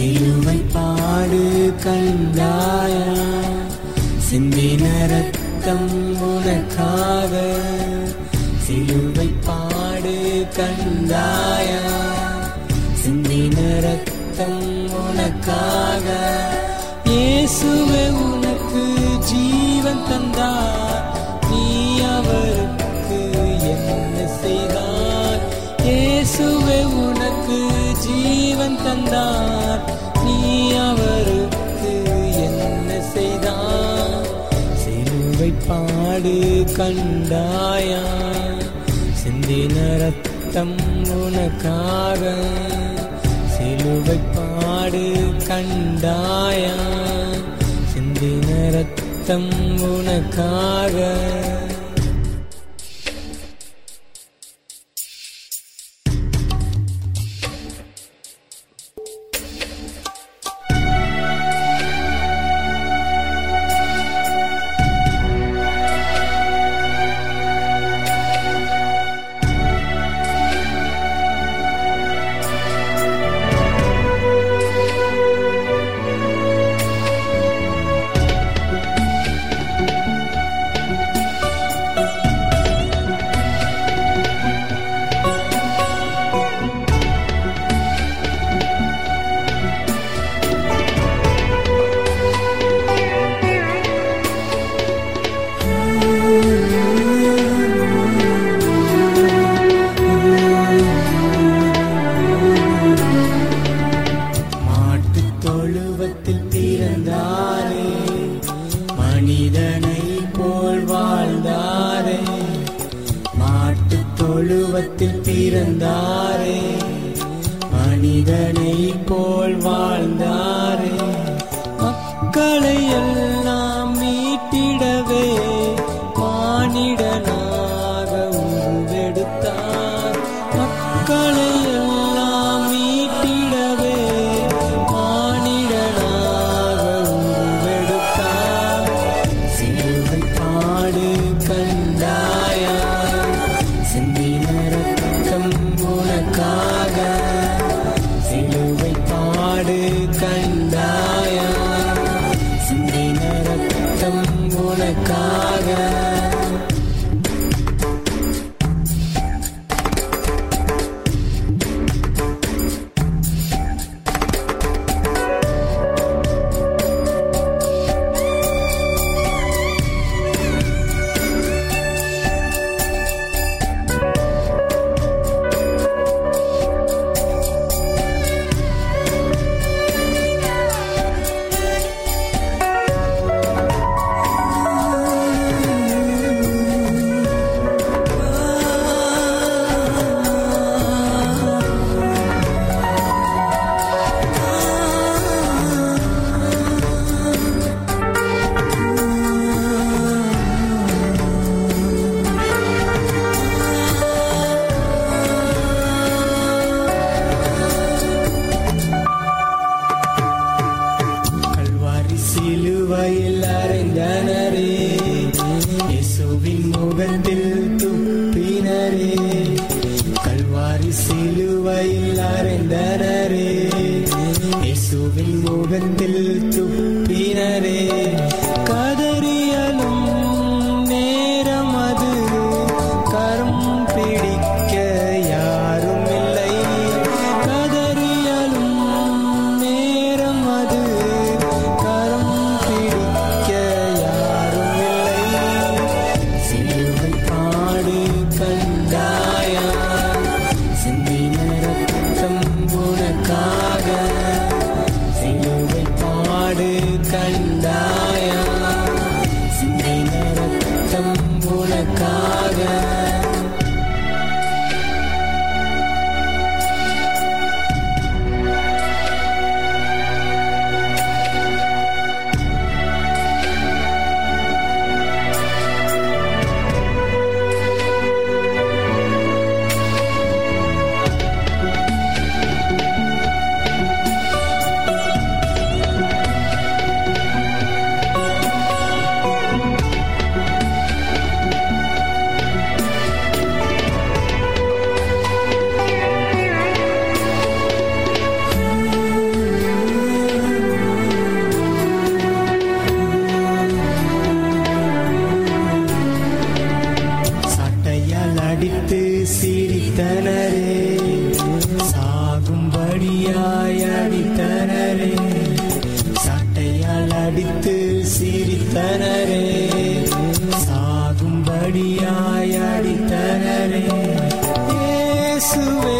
சிலுவை பாடு கண்டாயா? சிந்தின ரத்தம் உனக்காக சிலுவை பாடு கண்டாயா? சிந்தின ரத்தம் உனக்காக இயேசுவே உனக்கு ஜீவன் தந்தார். நீ அவருக்கு என்ன செய்தார்? இயேசுவே உனக்கு தந்தார். நீ அவருக்கு என்ன செய்தார்? சிலுவை பாடு கண்டாயா? சிந்தின ரத்தம் உனக்காக சிலுவை பாடு கண்டாயா? சிந்தின ரத்தம் உனக்காக மனிதனை போல் வாழ்ந்தாரே. மாட்டுத் தொழுவத்தில் பிறந்தாரே. மனிதனை போல் வாழ்ந்தாரே. மக்களை முகத்தில் துப்பினரே கல்வாரி சிலுவையில் அறைந்தனரே. இயேசுவின் முகத்தில் துப்பினரே. இயேசுவே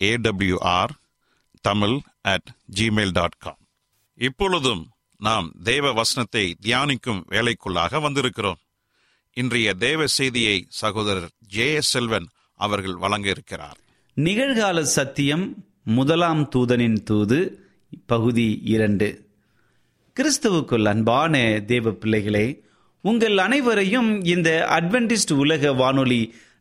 AWR Tamil at Gmail dot com இப்பொழுதும் நாம் தேவ வசனத்தை தியானிக்கும் வேலைக்குள்ளாக வந்திருக்கிறோம். இன்றைய தேவ செய்தியை சகோதரர் ஜே எஸ் செல்வன் அவர்கள் வழங்க இருக்கிறார் நிகழ்கால சத்தியம் முதலாம் தூதனின் தூது பகுதி இரண்டு. கிறிஸ்துவுக்குள் அன்பான தேவ பிள்ளைகளே உங்கள் அனைவரையும் இந்த அட்வென்டிஸ்ட் உலக வானொலி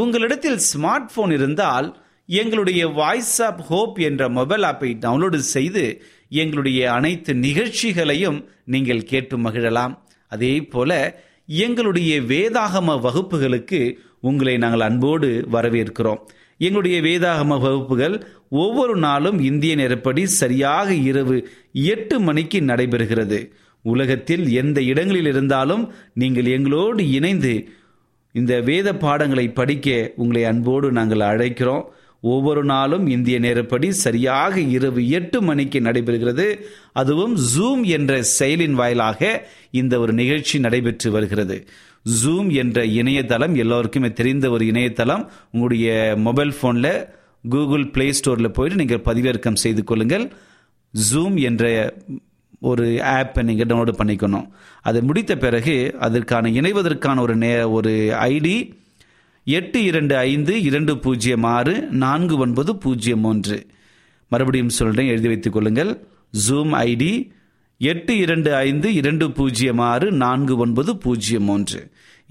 உங்களிடத்தில் ஸ்மார்ட் போன் இருந்தால் எங்களுடைய வாய்ஸ் ஆப் ஹோப் என்ற மொபைல் ஆப்பை டவுன்லோடு செய்து எங்களுடைய அனைத்து நிகழ்ச்சிகளையும் நீங்கள் கேட்டு மகிழலாம். அதே போல எங்களுடைய வேதாகம வகுப்புகளுக்கு உங்களை நாங்கள் அன்போடு வரவேற்கிறோம். எங்களுடைய வேதாகம வகுப்புகள் ஒவ்வொரு நாளும் இந்திய நேரப்படி சரியாக இரவு எட்டு மணிக்கு நடைபெறுகிறது. உலகத்தில் எந்த இடங்களில் இருந்தாலும் நீங்கள் எங்களோடு இணைந்து இந்த வேத பாடங்களை படிக்க உங்களை அன்போடு நாங்கள் அழைக்கிறோம். ஒவ்வொரு நாளும் இந்திய நேரப்படி சரியாக இரவு எட்டு மணிக்கு நடைபெறுகிறது. அதுவும் ஜூம் என்ற செயலின் வாயிலாக இந்த ஒரு நிகழ்ச்சி நடைபெற்று வருகிறது. ஜூம் என்ற இணையதளம் எல்லோருக்குமே தெரிந்த ஒரு இணையதளம். உங்களுடைய மொபைல் ஃபோனில் கூகுள் பிளே ஸ்டோரில் போயிட்டு நீங்கள் பதிவிறக்கம் செய்து கொள்ளுங்கள். ஜூம் என்ற ஒரு ஆப்பை நீங்கள் டவுன்லோடு பண்ணிக்கணும். அது முடித்த பிறகு அதற்கான இணைவதற்கான ஒரு நே ஒரு ஐடி எட்டு இரண்டு ஐந்து இரண்டு பூஜ்ஜியம் ஆறு நான்கு ஒன்பது பூஜ்ஜியம் ஒன்று. மறுபடியும் சொல்கிறேன் எழுதி வைத்துக் கொள்ளுங்கள். ஜூம் ஐடி எட்டு இரண்டு ஐந்து இரண்டு பூஜ்ஜியம் ஆறு நான்கு ஒன்பது பூஜ்ஜியம் ஒன்று.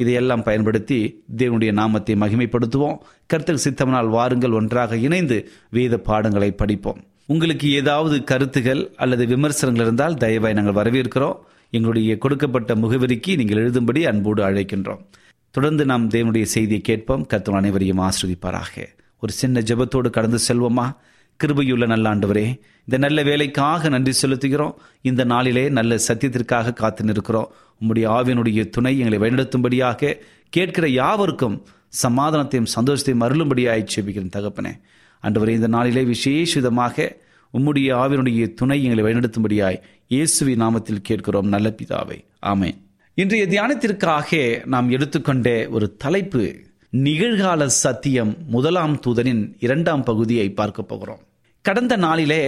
இதையெல்லாம் பயன்படுத்தி தேவனுடைய நாமத்தை மகிமைப்படுத்துவோம். கருத்தில் சித்தமனால் வாருங்கள் ஒன்றாக இணைந்து வேத பாடங்களை படிப்போம். உங்களுக்கு ஏதாவது கருத்துகள் அல்லது விமர்சனங்கள் இருந்தால் தயவாய் நாங்கள் வரவேற்கிறோம். எங்களுடைய கொடுக்கப்பட்ட முகவரிக்கு நீங்கள் எழுதும்படி அன்போடு அழைக்கின்றோம். தொடர்ந்து நாம் தேவனுடைய செய்தியை கேட்போம். கர்த்தர் அனைவரையும் ஆஸ்ரதிப்பாராக ஒரு சின்ன ஜெபத்தோடு கடந்து செல்வோமா? கிருபையுள்ள நல்ல ஆண்டவரே இந்த நல்ல வேலைக்காக நன்றி செலுத்துகிறோம். இந்த நாளிலே நல்ல சத்தியத்திற்காக காத்து நிற்கிறோம். உம்முடைய ஆவியனுடைய துணை எங்களை வழிநடத்தும்படியாக கேட்கிற யாவருக்கும் சமாதானத்தையும் சந்தோஷத்தையும் அருளும்படியாக செபிக்கிறேன் தகப்பனே. அன்றுவரை இந்த நாளிலே விசேஷ விதமாக உம்முடைய ஆவினுடைய துணை எங்களை வழிநடத்தும்படியாய் இயேசுவி நாமத்தில் கேட்கிறோம் நல்ல பிதாவை. ஆமே இன்றைய தியானத்திற்காக நாம் எடுத்துக்கொண்ட ஒரு தலைப்பு நிகழ்கால சத்தியம் முதலாம் தூதனின் இரண்டாம் பகுதியை பார்க்க போகிறோம். கடந்த நாளிலே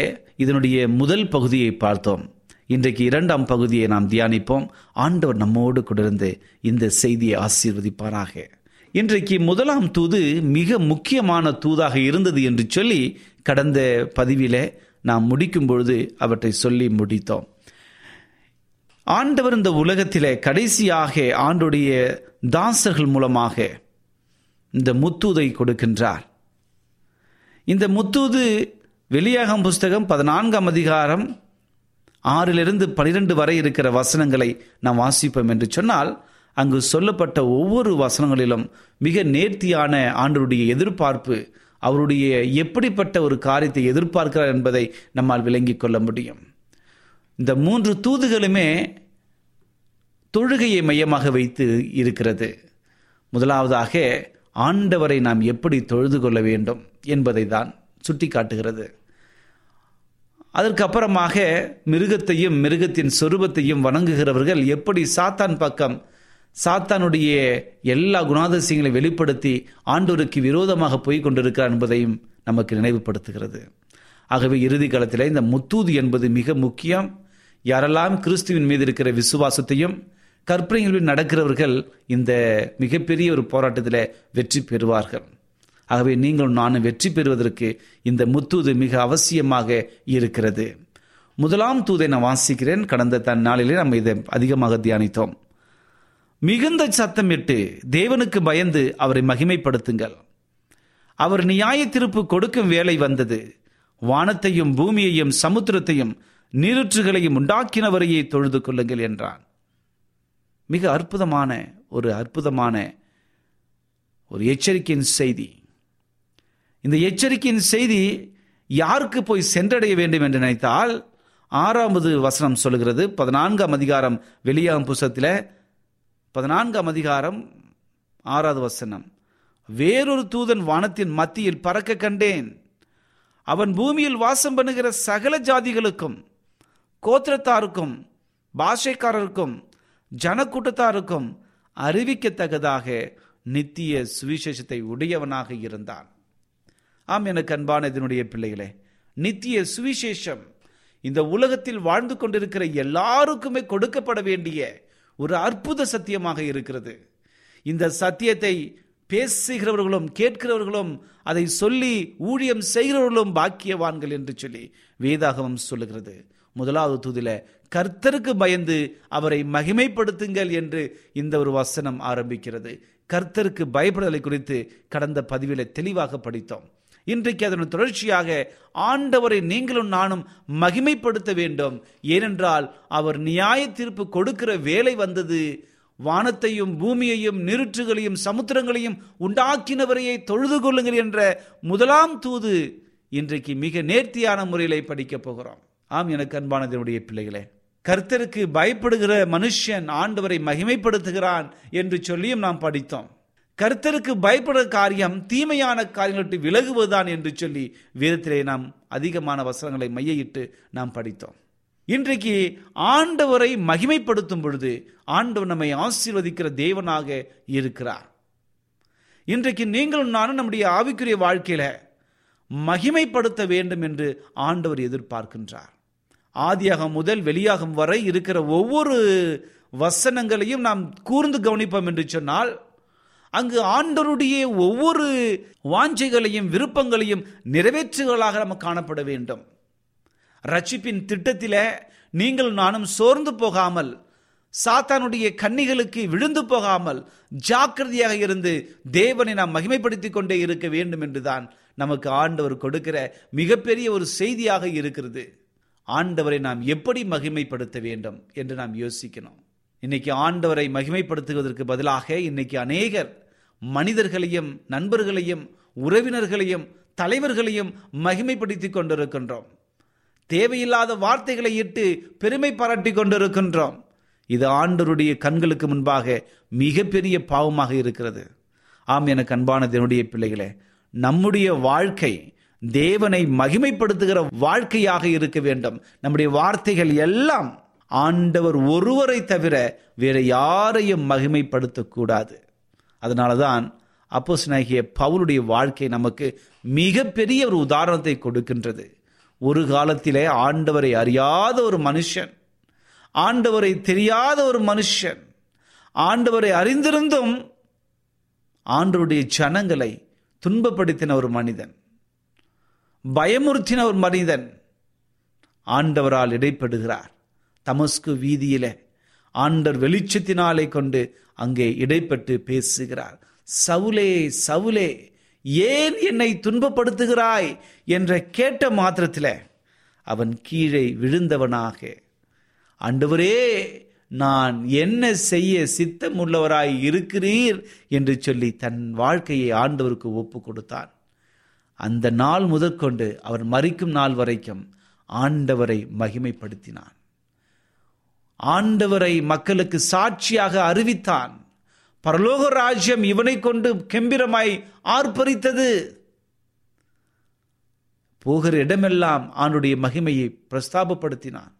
இதனுடைய முதல் பகுதியை பார்த்தோம். இன்றைக்கு இரண்டாம் பகுதியை நாம் தியானிப்போம். ஆண்டவர் நம்மோடு கொண்டிருந்து இந்த செய்தியை ஆசீர்வதிப்பாராக. இன்றைக்கு முதலாம் தூது மிக முக்கியமான தூதாக இருந்தது என்று சொல்லி கடந்த பதிவில் நாம் முடிக்கும் பொழுது அவற்றை சொல்லி முடித்தோம். ஆண்டவர் இந்த உலகத்திலே கடைசியாக ஆண்டுடைய தாசர்கள் மூலமாக இந்த முத்தூதை கொடுக்கின்றார். இந்த முத்தூது வெளியாகம் புஸ்தகம் பதினான்காம் அதிகாரம் ஆறிலிருந்து பனிரெண்டு வரை இருக்கிற வசனங்களை நாம் வாசிப்போம் என்று சொன்னால் அங்கு சொல்லப்பட்ட ஒவ்வொரு வசனங்களிலும் மிக நேர்த்தியான ஆண்டருடைய எதிர்பார்ப்பு அவருடைய எப்படிப்பட்ட ஒரு காரியத்தை எதிர்பார்க்கிறார் என்பதை நம்மால் விளங்கிக் கொள்ள முடியும். இந்த மூன்று தூதுகளுமே தொழுகையை மையமாக வைத்து இருக்கிறது. முதலாவதாக ஆண்டவரை நாம் எப்படி தொழுது கொள்ள வேண்டும் என்பதை தான் சுட்டி காட்டுகிறது அதற்கு அப்புறமாக மிருகத்தையும் மிருகத்தின் சொரூபத்தையும் வணங்குகிறவர்கள் எப்படி சாத்தான் பக்கம் சாத்தானுடைய எல்லா குணாதிசயங்களை வெளிப்படுத்தி ஆண்டோருக்கு விரோதமாக போய் கொண்டிருக்கிறார் என்பதையும் நமக்கு நினைவுபடுத்துகிறது. ஆகவே இறுதி காலத்தில் இந்த முத்தூது என்பது மிக முக்கியம். யாரெல்லாம் கிறிஸ்துவின் மீது இருக்கிற விசுவாசத்தையும் கற்பனைகளில் நடக்கிறவர்கள் இந்த மிகப்பெரிய ஒரு போராட்டத்தில் வெற்றி பெறுவார்கள். ஆகவே நீங்களும் நானும் வெற்றி பெறுவதற்கு இந்த முத்தூது மிக அவசியமாக இருக்கிறது. முதலாம் தூதை நான் வாசிக்கிறேன். கடந்த தன் நாளிலே நம்ம இதை அதிகமாக தியானித்தோம். மிகுந்த சத்தமிட்டு தேவனுக்கு பயந்து அவரை மகிமைப்படுத்துங்கள். அவர் நியாய திருப்பு கொடுக்கும் வேலை வந்தது. வானத்தையும் பூமியையும் சமுத்திரத்தையும் நீருற்றுகளையும் உண்டாக்கினவரையே தொழுது கொள்ளுங்கள் என்றான். மிக அற்புதமான ஒரு அற்புதமான ஒரு எச்சரிக்கையின் செய்தி. இந்த எச்சரிக்கையின் செய்தி யாருக்கு போய் சென்றடைய வேண்டும் என்று நினைத்தால் ஆறாவது வசனம் சொல்லுகிறது பதினான்காம் அதிகாரம் வெளியாகும் புஸ்தத்தில் பதினான்காம் அதிகாரம் ஆறாவது வசனம். வேறொரு தூதன் வானத்தின் மத்தியில் பறக்க கண்டேன். அவன் பூமியில் வாசம் பண்ணுகிற சகல ஜாதிகளுக்கும் கோத்திரத்தாருக்கும் பாஷைக்காரருக்கும் ஜனக்கூட்டத்தாருக்கும் அறிவிக்கத்தக்கதாக நித்திய சுவிசேஷத்தை உடையவனாக இருந்தான். ஆம் எனக்கு அன்பான இதனுடைய பிள்ளைகளே நித்திய சுவிசேஷம் இந்த உலகத்தில் வாழ்ந்து கொண்டிருக்கிற எல்லாருக்குமே கொடுக்கப்பட வேண்டிய ஒரு அற்புத சத்தியமாக இருக்கிறது. இந்த சத்தியத்தை பேசுகிறவர்களும் கேட்கிறவர்களும் அதை சொல்லி ஊழியம் செய்கிறவர்களும் பாக்கியவான்கள் என்று சொல்லி வேதாகமம் சொல்லுகிறது. முதலாவது தூதில கர்த்தருக்கு பயந்து அவரை மகிமைப்படுத்துங்கள் என்று இந்த ஒரு வசனம் ஆரம்பிக்கிறது. கர்த்தருக்கு பயப்படுதலை குறித்து கடந்த பதிவில தெளிவாக படித்தோம். இன்றைக்கு அதன் தொடர்ச்சியாக ஆண்டவரை நீங்களும் நானும் மகிமைப்படுத்த வேண்டும். ஏனென்றால் அவர் நியாய தீர்ப்பு கொடுக்கிற வேலை வந்தது. வானத்தையும் பூமியையும் நிருற்றுகளையும் சமுத்திரங்களையும் உண்டாக்கினவரையை தொழுது கொள்ளுங்கள் என்ற முதலாம் தூது இன்றைக்கு மிக நேர்த்தியான முறையிலே படிக்கப் போகிறோம். ஆம் எனக்கு அன்பானதனுடைய பிள்ளைகளே கர்த்தருக்கு பயப்படுகிற மனுஷன் ஆண்டவரை மகிமைப்படுத்துகிறான் என்று சொல்லியும் நாம் படித்தோம். கர்த்தருக்கு பயப்படுற காரியம் தீமையான காரியங்களை விலகுவதுதான் என்று சொல்லி வேதத்திலே நாம் அதிகமான வசனங்களை மையிட்டு நாம் படித்தோம். இன்றைக்கு ஆண்டவரை மகிமைப்படுத்தும் பொழுது ஆண்டவர் நம்மை ஆசீர்வதிக்கிற தேவனாக இருக்கிறார். இன்றைக்கு நீங்களும் நானும் நம்முடைய ஆவிக்குரிய வாழ்க்கையில மகிமைப்படுத்த வேண்டும் என்று ஆண்டவர் எதிர்பார்க்கின்றார். ஆதியாகம் முதல் வெளியாகும் வரை இருக்கிற ஒவ்வொரு வசனங்களையும் நாம் கூர்ந்து கவனிப்போம் என்று சொன்னால் அங்கு ஆண்டருடைய ஒவ்வொரு வாஞ்சைகளையும் விருப்பங்களையும் நிறைவேற்றுகளாக நம்ம காணப்பட வேண்டும். ரட்சிப்பின் திட்டத்தில் நீங்கள் நானும் சோர்ந்து போகாமல் சாத்தானுடைய கன்னிகளுக்கு விழுந்து போகாமல் ஜாக்கிரதையாக இருந்து தேவனை நாம் மகிமைப்படுத்திக் கொண்டே இருக்க வேண்டும் என்றுதான் நமக்கு ஆண்டவர் கொடுக்கிற மிகப்பெரிய ஒரு செய்தியாக இருக்கிறது. ஆண்டவரை நாம் எப்படி மகிமைப்படுத்த வேண்டும் என்று நாம் யோசிக்கணும். இன்னைக்கு ஆண்டவரை மகிமைப்படுத்துவதற்கு பதிலாக இன்னைக்கு அநேகர் மனிதர்களையும் நண்பர்களையும் உறவினர்களையும் தலைவர்களையும் மகிமைப்படுத்தி கொண்டிருக்கின்றோம். தேவையில்லாத வார்த்தைகளை இட்டு பெருமை பாராட்டி கொண்டிருக்கின்றோம். இது ஆண்டருடைய கண்களுக்கு முன்பாக மிகப்பெரிய பாவமாக இருக்கிறது. ஆம் எனக்கு அன்பான தேவனுடைய பிள்ளைகளே நம்முடைய வாழ்க்கை தேவனை மகிமைப்படுத்துகிற வாழ்க்கையாக இருக்க வேண்டும். நம்முடைய வார்த்தைகள் எல்லாம் ஆண்டவர் ஒருவரை தவிர வேற யாரையும் மகிமைப்படுத்தக்கூடாது அதனால தான் அப்போஸ் நாகிய பவுலுடைய வாழ்க்கை நமக்கு மிகப்பெரிய ஒரு உதாரணத்தை கொடுக்கின்றது. ஒரு காலத்திலே ஆண்டவரை அறியாத ஒரு மனுஷன் ஆண்டவரை தெரியாத ஒரு மனுஷன் ஆண்டவரை அறிந்திருந்தும் ஆண்டவருடைய ஜனங்களை துன்பப்படுத்தின ஒரு மனிதன் பயமுறுத்தின ஒரு மனிதன் ஆண்டவரால் இடைப்படுகிறார். தமஸ்கு வீதியிலே ஆண்டர் வெளிச்சத்தினாலே கொண்டு அங்கே இடைப்பட்டு பேசுகிறார். சவுலே சவுலே ஏன் என்னை துன்பப்படுத்துகிறாய்? என்ற கேட்ட மாத்திரத்தில் அவன் கீழே விழுந்தவனாக. ஆண்டவரே நான் என்ன செய்ய சித்தம் உள்ளவராய் இருக்கிறீர்? என்று சொல்லி தன் வாழ்க்கையை ஆண்டவருக்கு ஒப்பு கொடுத்தான். அந்த நாள் முதற்கொண்டு அவர் மறிக்கும் நாள் வரைக்கும் ஆண்டவரை மகிமைப்படுத்தினான். ஆண்டவரை மக்களுக்கு சாட்சியாக அறிவித்தான். பரலோக ராஜ்யம் இவனை கொண்டு கெம்பிரமாய் ஆர்ப்பரித்தது. போகிற இடமெல்லாம் ஆண்டுடைய மகிமையை பிரஸ்தாபப்படுத்தினான்.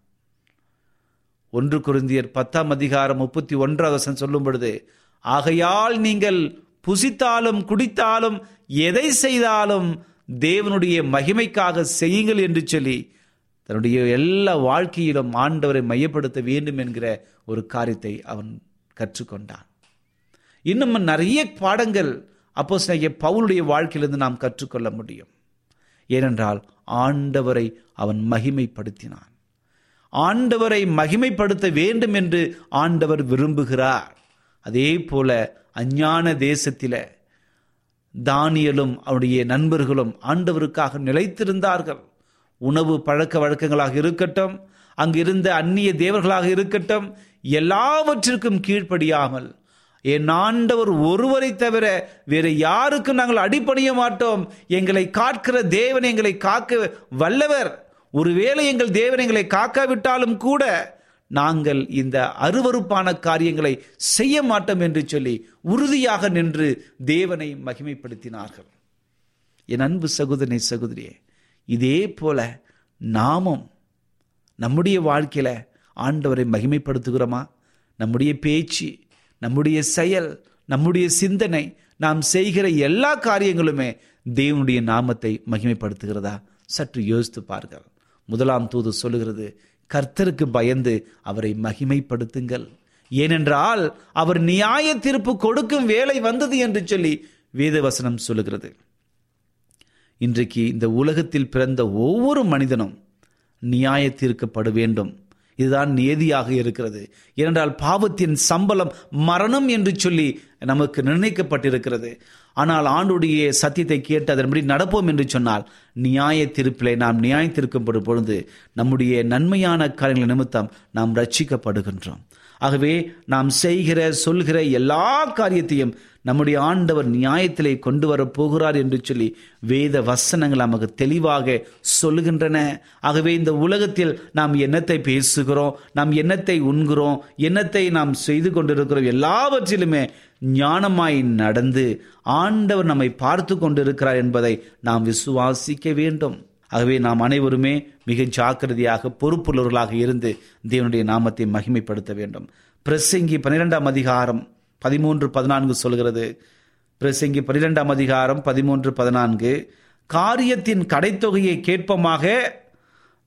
ஒன்று குருந்தியர் பத்தாம் அதிகாரம் முப்பத்தி ஒன்றாவது சொல்லும் பொழுது ஆகையால் நீங்கள் புசித்தாலும் குடித்தாலும் எதை செய்தாலும் தேவனுடைய மகிமைக்காக செய்யுங்கள் என்று சொல்லி தன்னுடைய எல்லா வாழ்க்கையிலும் ஆண்டவரை மையப்படுத்த வேண்டும் என்கிற ஒரு காரியத்தை அவன் கற்றுக்கொண்டான். இன்னும் நிறைய பாடங்கள் அப்போ பவுலுடைய வாழ்க்கையிலிருந்து நாம் கற்றுக்கொள்ள முடியும். ஏனென்றால் ஆண்டவரை அவன் மகிமைப்படுத்தினான். ஆண்டவரை மகிமைப்படுத்த வேண்டும் என்று ஆண்டவர் விரும்புகிறார். அதே போல அஞ்ஞான தேசத்தில் தானியலும் அவருடைய நண்பர்களும் ஆண்டவருக்காக நிலைத்திருந்தார்கள். உணவு பழக்க வழக்கங்களாக இருக்கட்டும் அங்கிருந்த அந்நிய தேவர்களாக இருக்கட்டும் எல்லாவற்றிற்கும் கீழ்ப்படியாமல் என் ஆண்டவர் ஒருவரை தவிர வேறு யாருக்கும் நாங்கள் அடிப்பணிய மாட்டோம். எங்களை காக்கிற தேவன் எங்களை காக்க வல்லவர். ஒருவேளை எங்கள் தேவன் எங்களை காக்காவிட்டாலும் கூட நாங்கள் இந்த அருவறுப்பான காரியங்களை செய்ய மாட்டோம் என்று சொல்லி உறுதியாக நின்று தேவனை மகிமைப்படுத்தினார்கள். என் அன்பு சகோதரனை சகோதரியே இதே போல நாமும் நம்முடைய வாழ்க்கையில் ஆண்டவரை மகிமைப்படுத்துகிறோமா? நம்முடைய பேச்சு நம்முடைய செயல் நம்முடைய சிந்தனை நாம் செய்கிற எல்லா காரியங்களுமே தேவனுடைய நாமத்தை மகிமைப்படுத்துகிறதா? சற்று யோசித்து பாருங்கள். முதலாம் தூது சொல்லுகிறது கர்த்தருக்கு பயந்து அவரை மகிமைப்படுத்துங்கள். ஏனென்றால் அவர் நியாய தீர்ப்பு கொடுக்கும் வேலை வந்தது என்று சொல்லி வேதவசனம் சொல்லுகிறது. இன்றைக்கு இந்த உலகத்தில் பிறந்த ஒவ்வொரு மனிதனும் நியாய தீர்க்கப்பட வேண்டும் இதுதான் நியதியாக இருக்கிறது. ஏனென்றால் பாவத்தின் சம்பளம் மரணம் என்று சொல்லி நமக்கு நிர்ணயிக்கப்பட்டிருக்கிறது. ஆனால் ஆண்டுடைய சத்தியத்தை கேட்டு அதன்படி நடப்போம் என்று சொன்னால் நியாய தீர்ப்பிலே நாம் நியாய தீர்க்கப்படும் பொழுது நம்முடைய நன்மையான காரியங்கள் நிமித்தம் நாம் ரட்சிக்கப்படுகின்றோம் ஆகவே நாம் செய்கிற சொல்கிற எல்லா காரியத்தையும் நம்முடைய ஆண்டவர் நியாயத்திலே கொண்டு வர போகிறார் என்று சொல்லி வேத வசனங்கள் நமக்கு தெளிவாக சொல்லுகின்றன. ஆகவே இந்த உலகத்தில் நாம் என்னத்தை பேசுகிறோம் நாம் என்னத்தை உண்கிறோம் என்னத்தை நாம் செய்து கொண்டிருக்கிறோம் எல்லாவற்றிலுமே ஞானமாய் நடந்து ஆண்டவர் நம்மை பார்த்து கொண்டிருக்கிறார் என்பதை நாம் விசுவாசிக்க வேண்டும். ஆகவே நாம் அனைவருமே மிக ஜாக்கிரதையாக பொறுப்புள்ளவர்களாக இருந்து தேவனுடைய நாமத்தை மகிமைப்படுத்த வேண்டும். பிரசங்கி பன்னிரெண்டாம் அதிகாரம் பதிமூன்று பதினான்கு சொல்கிறது. பிரசங்கி பன்னிரெண்டாம் அதிகாரம் பதிமூன்று பதினான்கு. காரியத்தின் கடைத்தொகையை கேட்பமாக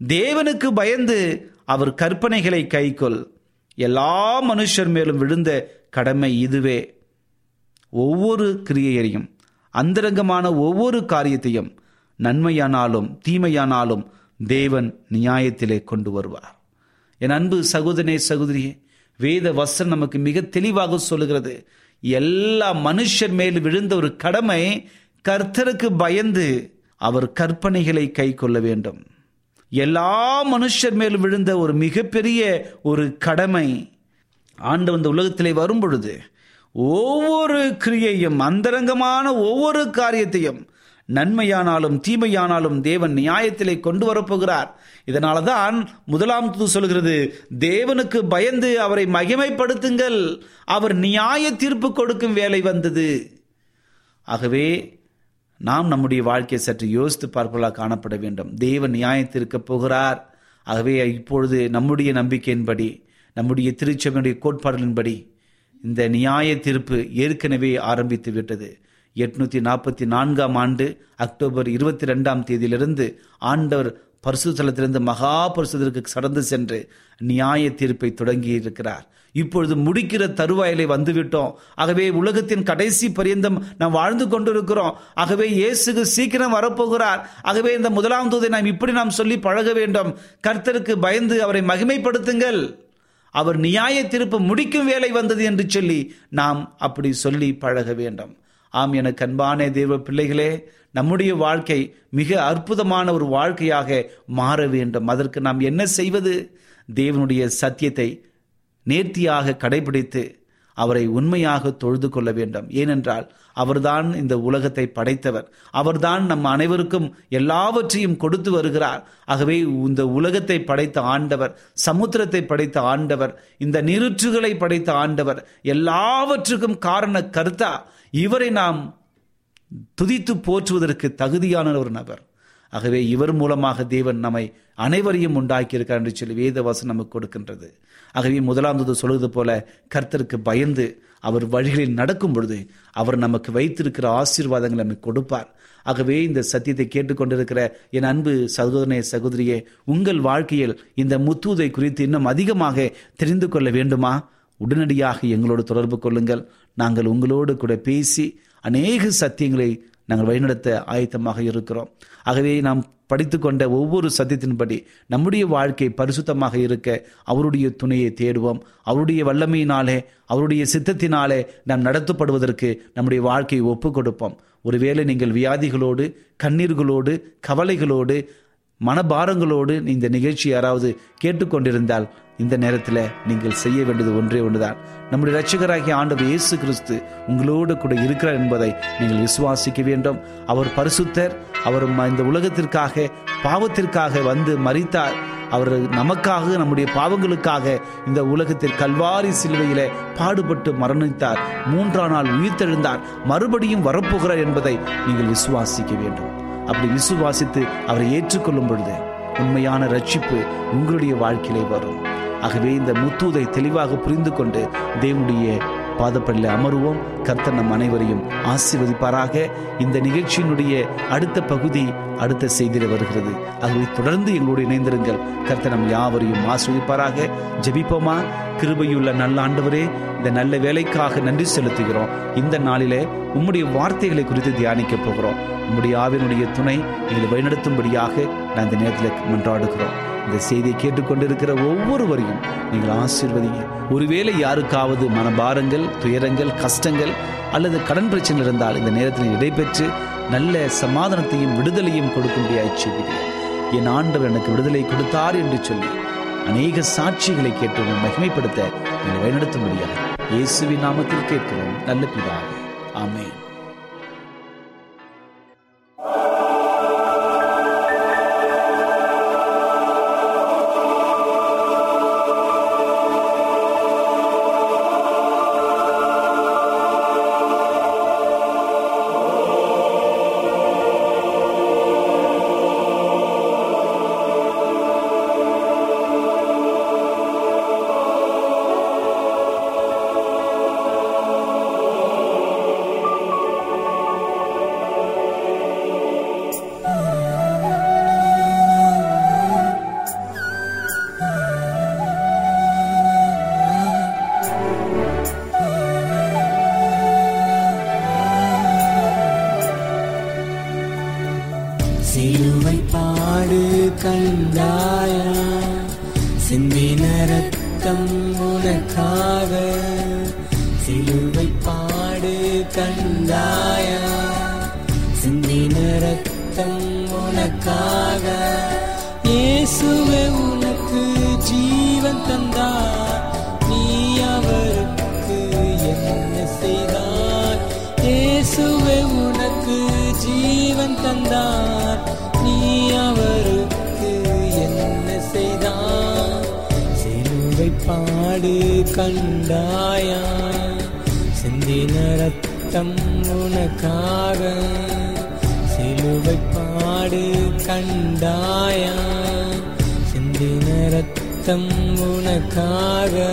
தேவனுக்கு பயந்து அவர் கற்பனைகளை கைக்கொள். எல்லா மனுஷர் மேலும் விழுந்த கடமை இதுவே. ஒவ்வொரு கிரியையையும் அந்தரங்கமான ஒவ்வொரு காரியத்தையும் நன்மையானாலும் தீமையானாலும் தேவன் நியாயத்திலே கொண்டு வருவார். என் அன்பு சகோதரனே சகோதரியே வேத வசனம் நமக்கு மிக தெளிவாக சொல்லுகிறது. எல்லா மனுஷர் மேல் விழுந்த ஒரு கடமை கர்த்தருக்கு பயந்து அவர் கற்பனைகளை கை கொள்ள வேண்டும். எல்லா மனுஷர் மேல் விழுந்த ஒரு மிகப்பெரிய ஒரு கடமை ஆண்டு இந்த உலகத்திலே வரும் பொழுது ஒவ்வொரு கிரியையும் அந்தரங்கமான ஒவ்வொரு காரியத்தையும் நன்மையானாலும் தீமையானாலும் தேவன் நியாயத்திலே கொண்டு வரப்போகிறார். இதனால தான் முதலாம் தூது சொல்கிறது தேவனுக்கு பயந்து அவரை மகிமைப்படுத்துங்கள். அவர் நியாய தீர்ப்பு கொடுக்கும் வேலை வந்தது. ஆகவே நாம் நம்முடைய வாழ்க்கையை சற்று யோசித்து பார்ப்பதாக காணப்பட வேண்டும். தேவன் நியாயத்திருக்க போகிறார். ஆகவே இப்பொழுது நம்முடைய நம்பிக்கையின்படி நம்முடைய திருச்சபையுடைய கோட்பாடுகளின்படி இந்த நியாய தீர்ப்பு ஏற்கனவே ஆரம்பித்து விட்டது. எட்நூத்தி நாற்பத்தி நான்காம் ஆண்டு அக்டோபர் இருபத்தி ரெண்டாம் தேதியிலிருந்து ஆண்டவர் பரிசுத்தலத்திலிருந்து மகா பரிசுத்திற்கு கடந்து சென்று நியாய தீர்ப்பை தொடங்கி இருக்கிறார் இப்பொழுது முடிக்கிற தருவாயிலே வந்துவிட்டோம். ஆகவே உலகத்தின் கடைசி பரியந்தம் நாம் வாழ்ந்து கொண்டிருக்கிறோம். ஆகவே இயேசுக்கு சீக்கிரம் வரப்போகிறார். ஆகவே இந்த முதலாம் தூதை நாம் இப்படி நாம் சொல்லி பழக வேண்டும். கர்த்தருக்கு பயந்து அவரை மகிமைப்படுத்துங்கள். அவர் நியாய திருப்பு முடிக்கும் வேலை வந்தது என்று சொல்லி நாம் அப்படி சொல்லி பழக வேண்டும். ஆம் எனக்கு அன்பான தேவ பிள்ளைகளே நம்முடைய வாழ்க்கை மிக அற்புதமான ஒரு வாழ்க்கையாக மாற வேண்டும். அதற்கு நாம் என்ன செய்வது? தேவனுடைய சத்தியத்தை நேர்த்தியாக கடைபிடித்து அவரை உண்மையாக தொழுது கொள்ள வேண்டும். ஏனென்றால் அவர்தான் இந்த உலகத்தை படைத்தவர். அவர்தான் நம் அனைவருக்கும் எல்லாவற்றையும் கொடுத்து வருகிறார். ஆகவே இந்த உலகத்தை படைத்த ஆண்டவர் சமுத்திரத்தை படைத்த ஆண்டவர் இந்த நிருற்றுகளை படைத்த ஆண்டவர் எல்லாவற்றுக்கும் காரண கருத்தா. இவரை நாம் துதித்து போற்றுவதற்கு தகுதியான ஒரு நபர். ஆகவே இவர் மூலமாக தேவன் நம்மை அனைவரையும் உண்டாக்கியிருக்கார் என்று சொல்லி வேதவாசம் நமக்கு கொடுக்கின்றது. ஆகவே முதலாம் தூது சொல்வது போல கர்த்தருக்கு பயந்து அவர் வழிகளில் நடக்கும் பொழுது அவர் நமக்கு வைத்திருக்கிற ஆசீர்வாதங்களை நமக்கு கொடுப்பார். ஆகவே இந்த சத்தியத்தை கேட்டுக்கொண்டிருக்கிற என் அன்பு சகோதரனே சகோதரியே உங்கள் வாழ்க்கையில் இந்த முத்தூதை குறித்து இன்னும் அதிகமாக தெரிந்து கொள்ள வேண்டுமா? உடனடியாக எங்களோடு தொடர்பு கொள்ளுங்கள். நாங்கள் உங்களோடு கூட பேசி அநேக சத்தியங்களை நாங்கள் வழிநடத்த ஆயத்தமாக இருக்கிறோம். ஆகவே நாம் படித்துக்கொண்ட ஒவ்வொரு சத்தியத்தின்படி நம்முடைய வாழ்க்கை பரிசுத்தமாக இருக்க அவருடைய துணையை தேடுவோம். அவருடைய வல்லமையினாலே அவருடைய சித்தத்தினாலே நாம் நடத்தப்படுவதற்கு நம்முடைய வாழ்க்கையை ஒப்பு கொடுப்போம். ஒருவேளை நீங்கள் வியாதிகளோடு கண்ணீர்களோடு கவலைகளோடு மனபாரங்களோடு இந்த நிகழ்ச்சி யாராவது கேட்டுக்கொண்டிருந்தால் இந்த நேரத்தில் நீங்கள் செய்ய வேண்டியது ஒன்றே ஒன்றுதான். நம்முடைய ரட்சகராகிய ஆண்டவர் இயேசு கிறிஸ்து உங்களோடு கூட இருக்கிறார் என்பதை நீங்கள் விசுவாசிக்க வேண்டும். அவர் பரிசுத்தர் அவர் இந்த உலகத்திற்காக பாவத்திற்காக வந்து மறித்தார் அவர் நமக்காக நம்முடைய பாவங்களுக்காக இந்த உலகத்தில் கல்வாரி சிலுவையில பாடுபட்டு மரணித்தார். மூன்றாம் நாள் உயிர்த்தெழுந்தார். மறுபடியும் வரப்போகிறார் என்பதை நீங்கள் விசுவாசிக்க வேண்டும். அப்படி விசுவாசித்து அவரை ஏற்றுக்கொள்ளும் பொழுது உண்மையான ரட்சிப்பு உங்களுடைய வாழ்க்கையிலே வரும். ஆகவே இந்த முத்தூதை தெளிவாக புரிந்து கொண்டு தேவனுடைய பாதப்படியில் அமருவோம். கர்த்தர் நம் அனைவரையும் ஆசீர்வதிப்பாராக. இந்த நிகழ்ச்சியினுடைய அடுத்த பகுதி அடுத்த செய்தியில் வருகிறது. ஆகவே தொடர்ந்து எங்களோடு இணைந்திருங்கள். கர்த்தர் நம் யாவரையும் ஆசிர்வதிப்பாராக. ஜெபிப்போமா? கிருபையுள்ள நல்ல ஆண்டவரே இந்த நல்ல வேலைக்காக நன்றி செலுத்துகிறோம். இந்த நாளிலே உம்முடைய வார்த்தைகளை குறித்து தியானிக்க போகிறோம். உம்முடைய ஆவினுடைய துணை எங்களை வழிநடத்தும்படியாக நான் இந்த நேரத்தில் மன்றாடுகிறோம். இந்த செய்தியை கேட்டுக்கொண்டிருக்கிற ஒவ்வொருவரையும் நீங்கள் ஆசீர்வதிங்க. ஒருவேளை யாருக்காவது மனபாரங்கள் துயரங்கள் கஷ்டங்கள் அல்லது கடன் பிரச்சனை இருந்தால் இந்த நேரத்தில் இடைபெற்று நல்ல சமாதானத்தையும் விடுதலையும் கொடுக்கும்படியாய் செய்கிறேன் என் ஆண்டவர் எனக்கு விடுதலை கொடுத்தார் என்று சொல்லி அநேக சாட்சிகளை கேட்டு உங்களை மகிமைப்படுத்த என்னை வழிநடத்தும்படியாக இயேசுவின் நாமத்தில் கேட்கிறோம். நல்ல பிதாவே. ஆமே சிந்தின ரத்தம் உனக்காக. சிலுவை பாடு கண்டாயா. சிந்தின ரத்தம் உனக்காக.